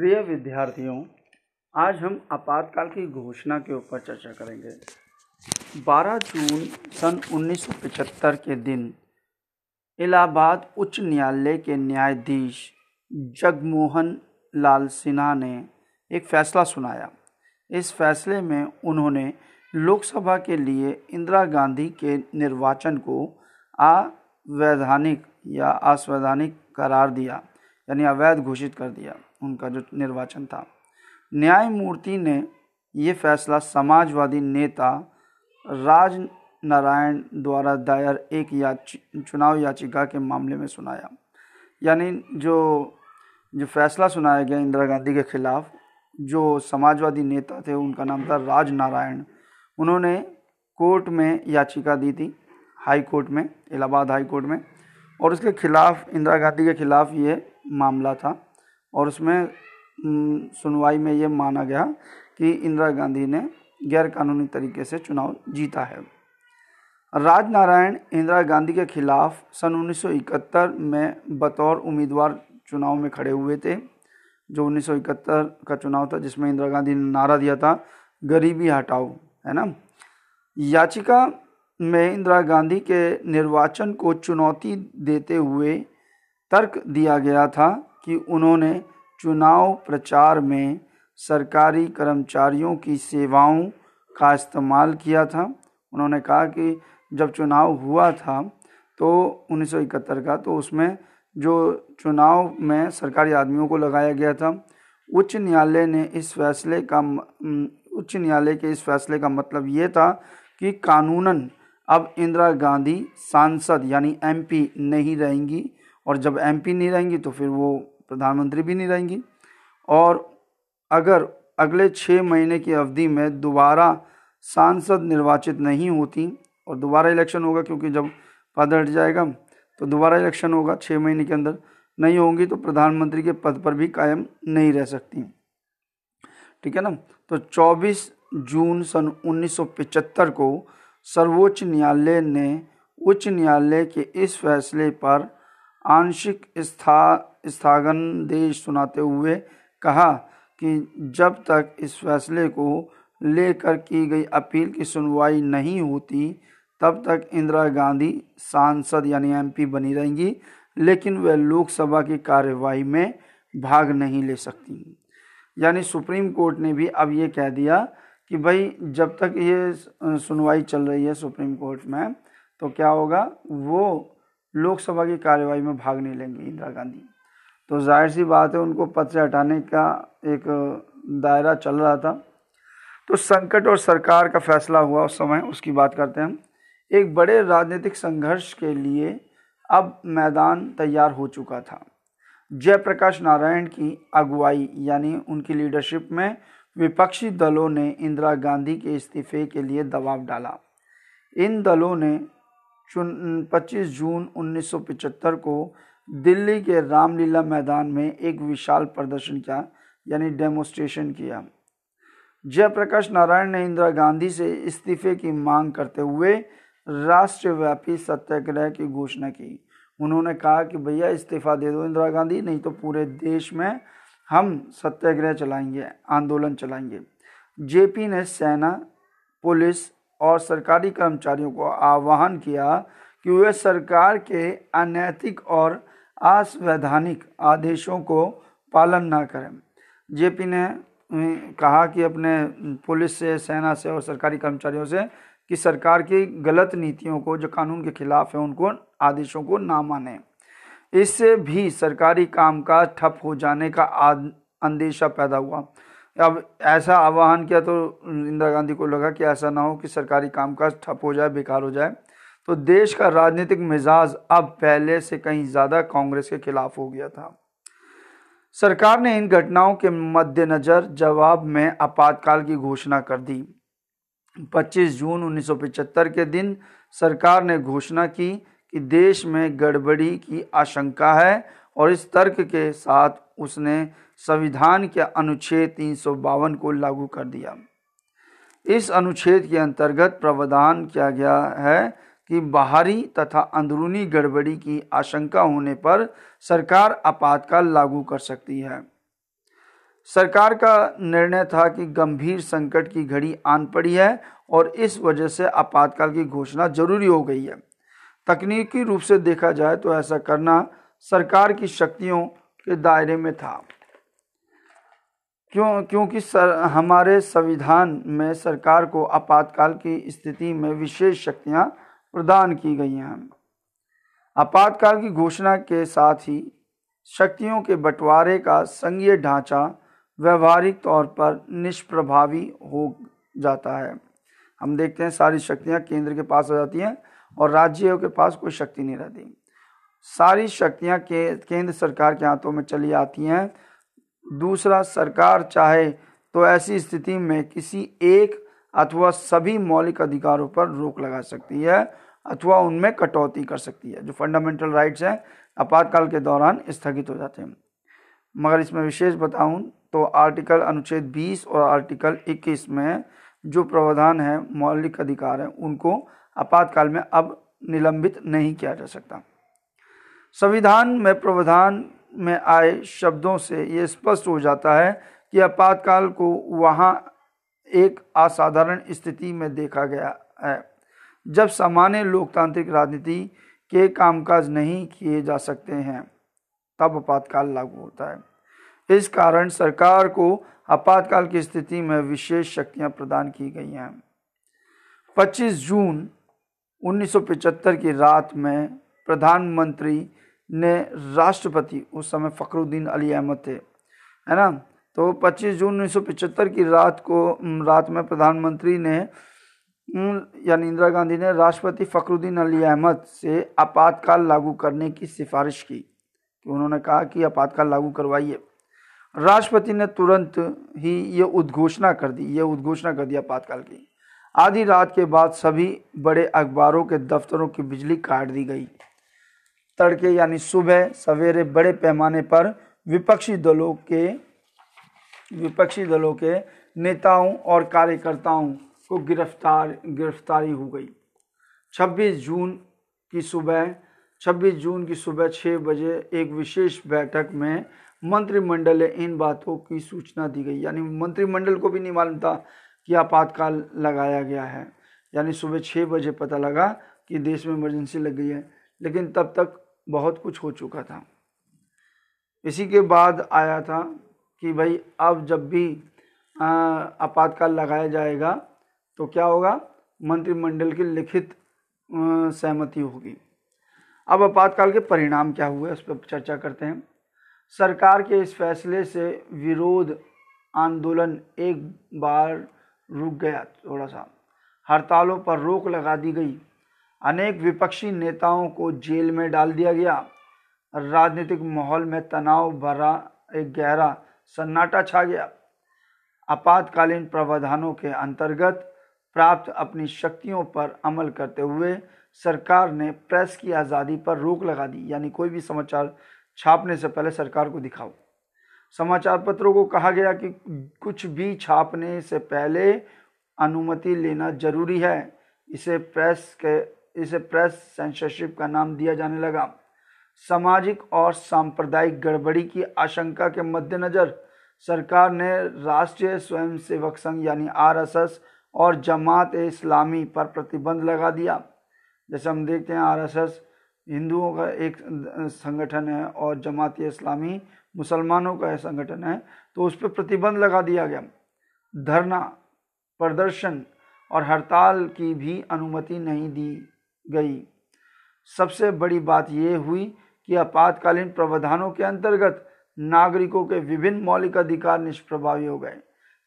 प्रिय विद्यार्थियों, आज हम आपातकाल की घोषणा के ऊपर चर्चा करेंगे। 12 जून सन 1975 के दिन इलाहाबाद उच्च न्यायालय के न्यायाधीश जगमोहन लाल सिन्हा ने एक फैसला सुनाया। इस फैसले में उन्होंने लोकसभा के लिए इंदिरा गांधी के निर्वाचन को अवैधानिक या असंवैधानिक करार दिया। यानी अवैध घोषित कर दिया, उनका जो निर्वाचन था। न्यायमूर्ति ने ये फैसला समाजवादी नेता राज नारायण द्वारा दायर एक याची, चुनाव याचिका के मामले में सुनाया। यानी जो जो फैसला सुनाया गया इंदिरा गांधी के खिलाफ, जो समाजवादी नेता थे, उनका नाम था राज नारायण। उन्होंने कोर्ट में याचिका दी थी, हाई कोर्ट में, इलाहाबाद हाई कोर्ट में, और उसके खिलाफ, इंदिरा गांधी के खिलाफ ये मामला था और उसमें सुनवाई में ये माना गया कि इंदिरा गांधी ने गैरकानूनी तरीके से चुनाव जीता है। राज नारायण इंदिरा गांधी के खिलाफ सन 1971 में बतौर उम्मीदवार चुनाव में खड़े हुए थे। जो 1971 का चुनाव था, जिसमें इंदिरा गांधी ने नारा दिया था, गरीबी हटाओ, है ना? याचिका में इंदिरा गांधी के निर्वाचन को चुनौती देते हुए तर्क दिया गया था कि उन्होंने चुनाव प्रचार में सरकारी कर्मचारियों की सेवाओं का इस्तेमाल किया था। उन्होंने कहा कि जब चुनाव हुआ था तो 1971 का तो उसमें जो चुनाव में सरकारी आदमियों को लगाया गया था, उच्च न्यायालय ने इस फैसले का उच्च न्यायालय के इस फैसले का मतलब ये था कि कानूनन अब इंदिरा गांधी सांसद यानी एमपी नहीं रहेंगी। और जब एमपी नहीं रहेंगी तो फिर वो प्रधानमंत्री भी नहीं रहेंगी। और अगर अगले छः महीने की अवधि में दोबारा सांसद निर्वाचित नहीं होती और दोबारा इलेक्शन होगा, क्योंकि जब पद हट जाएगा तो दोबारा इलेक्शन होगा छः महीने के अंदर नहीं होंगी तो प्रधानमंत्री के पद पर भी कायम नहीं रह सकती। ठीक है ना? तो 24 जून सन 1975 को सर्वोच्च न्यायालय ने उच्च न्यायालय के इस फैसले पर आंशिक स्था, स्थागन देश सुनाते हुए कहा कि जब तक इस फैसले को लेकर की गई अपील की सुनवाई नहीं होती, तब तक इंदिरा गांधी सांसद यानी एमपी बनी रहेंगी, लेकिन वह लोकसभा की कार्यवाही में भाग नहीं ले सकती। यानी सुप्रीम कोर्ट ने भी अब ये कह दिया कि भाई, जब तक ये सुनवाई चल रही है सुप्रीम कोर्ट में तो क्या होगा? वो लोकसभा की कार्यवाही में भाग नहीं लेंगे इंदिरा गांधी। तो ज़ाहिर सी बात है, उनको पद से हटाने का एक दायरा चल रहा था। तो संकट और सरकार का फैसला हुआ उस समय, उसकी बात करते हैं एक बड़े राजनीतिक संघर्ष के लिए अब मैदान तैयार हो चुका था। जयप्रकाश नारायण की अगुवाई, यानी उनकी लीडरशिप में विपक्षी दलों ने इंदिरा गांधी के इस्तीफे के लिए दबाव डाला। इन दलों ने 25 जून 1975 को दिल्ली के रामलीला मैदान में एक विशाल प्रदर्शन किया, यानी डेमोस्ट्रेशन किया। जयप्रकाश नारायण ने इंदिरा गांधी से इस्तीफे की मांग करते हुए राष्ट्रव्यापी सत्याग्रह की घोषणा की। उन्होंने कहा कि, भैया, इस्तीफा दे दो इंदिरा गांधी, नहीं तो पूरे देश में हम सत्याग्रह चलाएँगे, आंदोलन चलाएँगे। जेपी ने सेना, पुलिस और सरकारी कर्मचारियों को आह्वान किया कि वे सरकार के अनैतिक और असवैधानिक आदेशों को पालन ना करें। जेपी ने कहा कि अपने पुलिस से, सेना से और सरकारी कर्मचारियों से कि सरकार की गलत नीतियों को, जो कानून के खिलाफ है, उनको, आदेशों को ना माने। इससे भी सरकारी कामकाज ठप हो जाने का अंदेशा पैदा हुआ। अब ऐसा आह्वान किया तो इंदिरा गांधी को लगा कि ऐसा ना हो कि सरकारी कामकाज ठप हो जाए, बेकार हो जाए। तो देश का राजनीतिक मिजाज अब पहले से कहीं ज़्यादा कांग्रेस के खिलाफ हो गया था। सरकार ने इन घटनाओं के मद्देनज़र जवाब में आपातकाल की घोषणा कर दी। 25 जून 1975 के दिन सरकार ने घोषणा की कि देश में गड़बड़ी की आशंका है और इस तर्क के साथ उसने संविधान के अनुच्छेद तीन सौ बावन को लागू कर दिया। इस अनुच्छेद के अंतर्गत प्रावधान किया गया है कि बाहरी तथा अंदरूनी गड़बड़ी की आशंका होने पर सरकार आपातकाल लागू कर सकती है। सरकार का निर्णय था कि गंभीर संकट की घड़ी आन पड़ी है और इस वजह से आपातकाल की घोषणा ज़रूरी हो गई है। तकनीकी रूप से देखा जाए तो ऐसा करना सरकार की शक्तियों के दायरे में था। क्यों, क्योंकि सर, हमारे संविधान में सरकार को आपातकाल की स्थिति में विशेष शक्तियाँ प्रदान की गई हैं। आपातकाल की घोषणा के साथ ही शक्तियों के बंटवारे का संघीय ढांचा व्यवहारिक तौर पर निष्प्रभावी हो जाता है। हम देखते हैं सारी शक्तियाँ केंद्र के पास आ जाती हैं और राज्यों के पास कोई शक्ति नहीं रहती। सारी शक्तियाँ के, केंद्र सरकार के हाथों में चली आती हैं दूसरा सरकार चाहे तो ऐसी स्थिति में किसी एक अथवा सभी मौलिक अधिकारों पर रोक लगा सकती है अथवा उनमें कटौती कर सकती है, जो फंडामेंटल राइट्स हैं, आपातकाल के दौरान स्थगित हो जाते हैं। मगर इसमें विशेष बताऊँ तो आर्टिकल अनुच्छेद 20 और आर्टिकल 21 में जो प्रावधान है, मौलिक अधिकार हैं, उनको आपातकाल में अब निलंबित नहीं किया जा सकता। संविधान में प्रावधान में आए शब्दों से ये स्पष्ट हो जाता है कि आपातकाल को वहाँ एक असाधारण स्थिति में देखा गया है, जब सामान्य लोकतांत्रिक राजनीति के कामकाज नहीं किए जा सकते हैं, तब आपातकाल लागू होता है। इस कारण सरकार को आपातकाल की स्थिति में विशेष शक्तियाँ प्रदान की गई हैं। 25 जून 1975 की रात में प्रधानमंत्री ने राष्ट्रपति उस समय फखरुद्दीन अली अहमद थे, है ना? तो 25 जून 1975 की रात को रात में प्रधानमंत्री ने यानी इंदिरा गांधी ने राष्ट्रपति फखरुद्दीन अली अहमद से आपातकाल लागू करने की सिफारिश की कि उन्होंने कहा कि आपातकाल लागू करवाइए। राष्ट्रपति ने तुरंत ही ये उद्घोषणा कर दी, ये उद्घोषणा कर दी आपातकाल की। आधी रात के बाद सभी बड़े अखबारों के दफ्तरों की बिजली काट दी गई। तड़के यानी सुबह सवेरे बड़े पैमाने पर विपक्षी दलों के, विपक्षी दलों के नेताओं और कार्यकर्ताओं को गिरफ़्तार, गिरफ्तारी हो गई। 26 जून की सुबह 26 जून की सुबह छः बजे एक विशेष बैठक में मंत्रिमंडल इन बातों की सूचना दी गई। यानी मंत्रिमंडल को भी नहीं मालूम था कि आपातकाल लगाया गया है। यानी सुबह छः बजे पता लगा कि देश में इमरजेंसी लग गई है। लेकिन तब तक बहुत कुछ हो चुका था। इसी के बाद आया था कि भाई, अब जब भी आपातकाल लगाया जाएगा तो क्या होगा? मंत्रिमंडल की लिखित सहमति होगी। अब आपातकाल के परिणाम क्या हुए? उस पर चर्चा करते हैं। सरकार के इस फैसले से विरोध, आंदोलन एक बार रुक गया थोड़ा सा। हड़तालों पर रोक लगा दी गई। अनेक विपक्षी नेताओं को जेल में डाल दिया गया। राजनीतिक माहौल में तनाव भरा एक गहरा सन्नाटा छा गया। आपातकालीन प्रावधानों के अंतर्गत प्राप्त अपनी शक्तियों पर अमल करते हुए सरकार ने प्रेस की आज़ादी पर रोक लगा दी, यानी कोई भी समाचार छापने से पहले सरकार को दिखाओ। समाचार पत्रों को कहा गया कि कुछ भी छापने से पहले अनुमति लेना ज़रूरी है। इसे प्रेस के इसे प्रेस सेंसरशिप का नाम दिया जाने लगा। सामाजिक और सांप्रदायिक गड़बड़ी की आशंका के मद्देनज़र सरकार ने राष्ट्रीय स्वयंसेवक संघ यानी आरएसएस और जमात इस्लामी पर प्रतिबंध लगा दिया। जैसे हम देखते हैं, आरएसएस हिंदुओं का एक संगठन है और जमात इस्लामी मुसलमानों का संगठन है तो उस पर प्रतिबंध लगा दिया गया। धरना प्रदर्शन और हड़ताल की भी अनुमति नहीं दी गई। सबसे बड़ी बात यह हुई कि आपातकालीन प्रावधानों के अंतर्गत नागरिकों के विभिन्न मौलिक अधिकार निष्प्रभावी हो गए।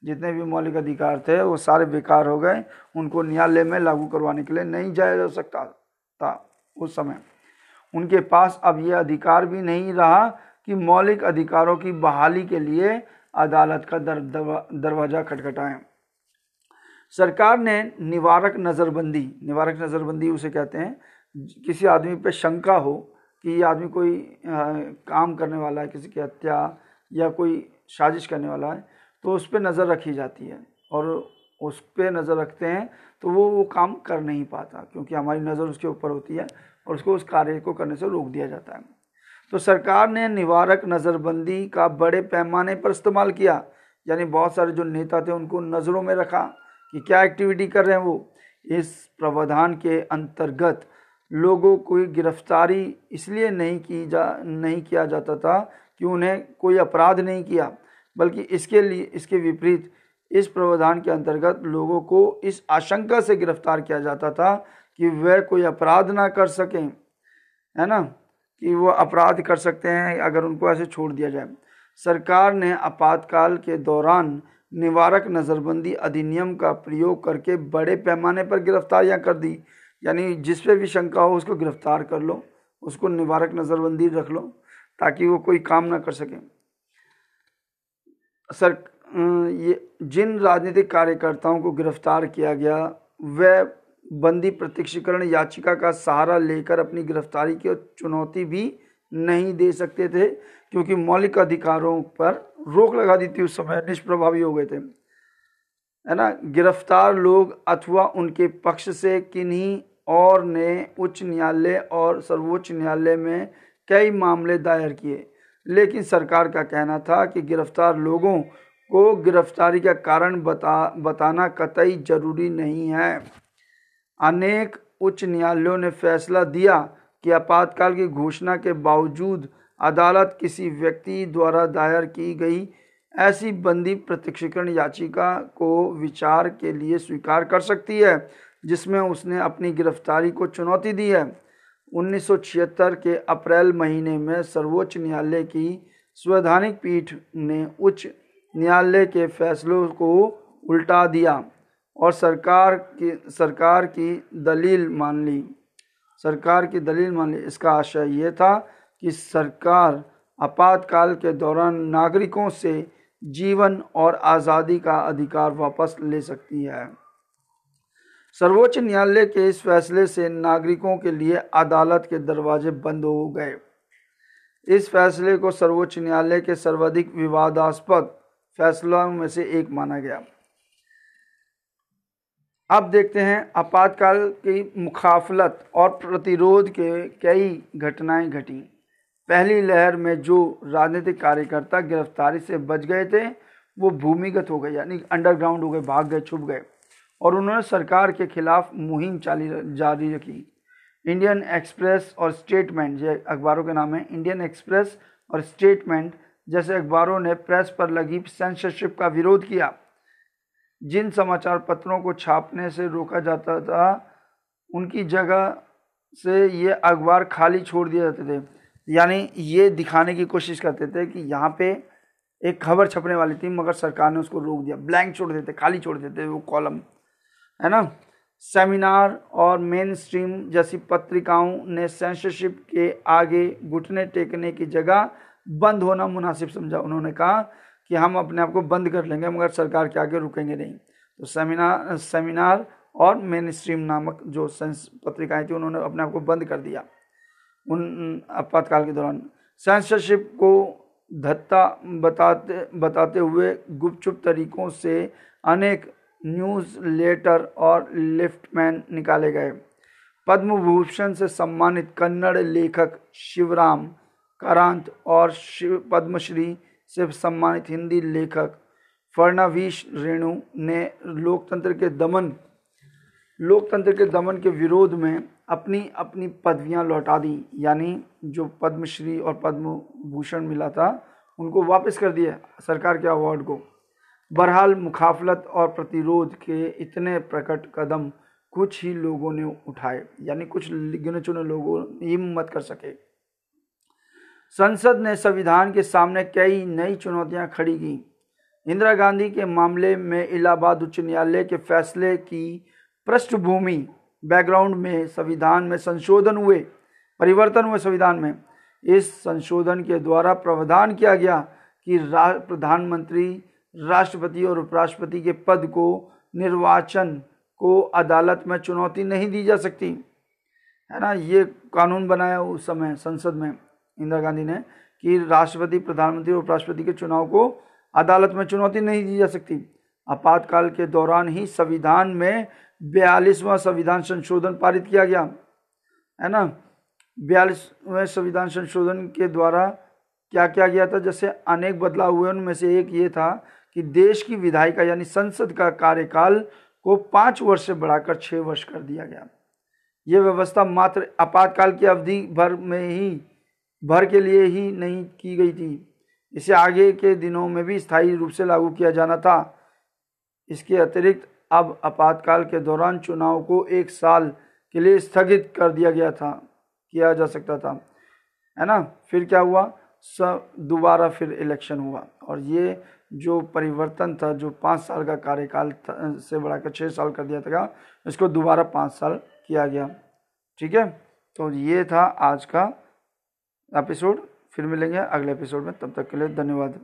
जितने भी मौलिक अधिकार थे वो सारे बेकार हो गए। उनको न्यायालय में लागू करवाने के लिए नहीं जाया जा सकता था उस समय। उनके पास अब यह अधिकार भी नहीं रहा कि मौलिक अधिकारों की बहाली के लिए अदालत का दर, दरवाज़ा खटखटाएँ। सरकार ने निवारक नज़रबंदी निवारक नज़रबंदी उसे कहते हैं किसी आदमी पे शंका हो कि ये आदमी कोई आ, काम करने वाला है किसी की हत्या या कोई साजिश करने वाला है तो उस पर नज़र रखी जाती है। और उस पर नज़र रखते हैं तो वो वो काम कर नहीं पाता क्योंकि हमारी नज़र उसके ऊपर होती है और उसको उस कार्य को करने से रोक दिया जाता है। तो सरकार ने निवारक नज़रबंदी का बड़े पैमाने पर इस्तेमाल किया यानी बहुत सारे जो नेता थे उनको नज़रों में रखा कि क्या एक्टिविटी कर रहे हैं वो? इस प्रावधान के अंतर्गत लोगों को गिरफ्तारी इसलिए नहीं की जा, नहीं किया जाता था कि उन्हें कोई अपराध नहीं किया, बल्कि इसके लिए, इसके विपरीत इस प्रावधान के अंतर्गत लोगों को इस आशंका से गिरफ़्तार किया जाता था कि वह कोई अपराध ना कर सकें, है ना? कि वो अपराध कर सकते हैं अगर उनको ऐसे छोड़ दिया जाए। सरकार ने आपातकाल के दौरान निवारक नज़रबंदी अधिनियम का प्रयोग करके बड़े पैमाने पर गिरफ्तारियाँ कर दी। यानी जिस पे भी शंका हो उसको गिरफ़्तार कर लो, उसको निवारक नज़रबंदी रख लो, ताकि वो कोई काम ना कर सके। सर ये जिन राजनीतिक कार्यकर्ताओं को गिरफ़्तार किया गया, वह बंदी प्रत्यक्षीकरण याचिका का सहारा लेकर अपनी गिरफ्तारी की चुनौती भी नहीं दे सकते थे, क्योंकि मौलिक अधिकारों पर रोक लगा दी थी उस समय, निष्प्रभावी हो गए थे। है ना? गिरफ़्तार लोग अथवा उनके पक्ष से किन्हीं और ने उच्च न्यायालय और सर्वोच्च न्यायालय में कई मामले दायर किए। लेकिन सरकार का कहना था कि गिरफ़्तार लोगों को गिरफ्तारी का कारण बता, बताना कतई ज़रूरी नहीं है। अनेक उच्च न्यायालयों ने फैसला दिया कि आपातकाल की घोषणा के बावजूद अदालत किसी व्यक्ति द्वारा दायर की गई ऐसी बंदी प्रत्यक्षीकरण याचिका को विचार के लिए स्वीकार कर सकती है, जिसमें उसने अपनी गिरफ्तारी को चुनौती दी है। 1976 के अप्रैल महीने में सर्वोच्च न्यायालय की संवैधानिक पीठ ने उच्च न्यायालय के फैसलों को उल्टा दिया और सरकार की सरकार की दलील मान ली। सरकार की दलील मान ली। इसका आशय ये था कि सरकार आपातकाल के दौरान नागरिकों से जीवन और आज़ादी का अधिकार वापस ले सकती है। सर्वोच्च न्यायालय के इस फैसले से नागरिकों के लिए अदालत के दरवाजे बंद हो गए। इस फैसले को सर्वोच्च न्यायालय के सर्वाधिक विवादास्पद फैसलों में से एक माना गया। अब देखते हैं आपातकाल की मुखाफलत और प्रतिरोध के कई घटनाएँ घटी। पहली लहर में जो राजनीतिक कार्यकर्ता गिरफ्तारी से बच गए थे, वो भूमिगत हो गए, यानी अंडरग्राउंड हो गए, भाग गए, छुप गए। और उन्होंने सरकार के खिलाफ मुहिम चाली, जारी रखी। इंडियन एक्सप्रेस और स्टेटमेंट जो अखबारों के नाम है, इंडियन एक्सप्रेस और स्टेटमेंट, जैसे अखबारों ने प्रेस पर लगी सेंसरशिप का विरोध किया। जिन समाचार पत्रों को छापने से रोका जाता था, उनकी जगह से ये अखबार खाली छोड़ दिए जाते थे। यानी ये दिखाने की कोशिश करते थे कि यहाँ पे एक खबर छपने वाली थी, मगर सरकार ने उसको रोक दिया। ब्लैंक छोड़ देते, खाली छोड़ देते वो कॉलम है ना? सेमिनार और मेन स्ट्रीम जैसी पत्रिकाओं ने सेंसरशिप के आगे घुटने टेकने की जगह बंद होना मुनासिब समझा। उन्होंने कहा कि हम अपने आप को बंद कर लेंगे, मगर सरकार के आगे रुकेंगे नहीं। तो सेमिनार सेमिनार और मेन स्ट्रीम नामक जो पत्रिकाएँ थी, उन्होंने अपने आप को बंद कर दिया। उन आपातकाल के दौरान। सेंसरशिप को धत्ता बताते बताते हुए गुपचुप तरीकों से अनेक न्यूज़ लेटर और लिफ्टमैन निकाले गए। पद्म भूषण से सम्मानित कन्नड़ लेखक शिवराम कारांत और शिव, पद्मश्री से सम्मानित हिंदी लेखक फर्नावीश रेणु ने लोकतंत्र के दमन लोकतंत्र के दमन के विरोध में अपनी अपनी पदवियाँ लौटा दी। यानी जो पद्मश्री और पद्म भूषण मिला था, उनको वापस कर दिया सरकार के अवार्ड को। बहरहाल मुखाफलत और प्रतिरोध के इतने प्रकट कदम कुछ ही लोगों ने उठाए। यानी कुछ गिने चुने लोगों ने हिम्मत कर सके। संसद ने संविधान के सामने कई नई चुनौतियाँ खड़ी की। इंदिरा गांधी के मामले में इलाहाबाद उच्च न्यायालय के फैसले की पृष्ठभूमि बैकग्राउंड में, संविधान में संशोधन हुए, परिवर्तन हुए संविधान में। इस संशोधन के द्वारा प्रावधान किया गया कि रा, प्रधानमंत्री, राष्ट्रपति और उपराष्ट्रपति के पद को निर्वाचन को अदालत में चुनौती नहीं दी जा सकती। है ना? ये कानून बनाया उस समय, संसद में, इंदिरा गांधी ने, कि राष्ट्रपति, प्रधानमंत्री और उपराष्ट्रपति के चुनाव को अदालत में चुनौती नहीं दी जा सकती। आपातकाल के दौरान ही संविधान में बयालीसवां संविधान संशोधन पारित किया गया, है ना? बयालीसवें संविधान संशोधन के द्वारा क्या किया गया था? जैसे अनेक बदलाव हुए, उनमें से एक ये था कि देश की विधायिका यानी संसद का कार्यकाल को पाँच वर्ष से बढ़ाकर छः वर्ष कर दिया गया। ये व्यवस्था मात्र आपातकाल की अवधि भर में ही, भर के लिए ही नहीं की गई थी। इसे आगे के दिनों में भी स्थायी रूप से लागू किया जाना था। इसके अतिरिक्त अब आपातकाल के दौरान चुनाव को एक साल के लिए स्थगित कर दिया गया था, किया जा सकता था। है ना? फिर क्या हुआ? सब दोबारा फिर इलेक्शन हुआ। और ये जो परिवर्तन था, जो पाँच साल का कार्यकाल से बढ़ाकर छः साल कर दिया था, इसको दोबारा पाँच साल किया गया। ठीक है? तो ये था आज का एपिसोड। फिर मिलेंगे अगले एपिसोड में। तब तक के लिए धन्यवाद।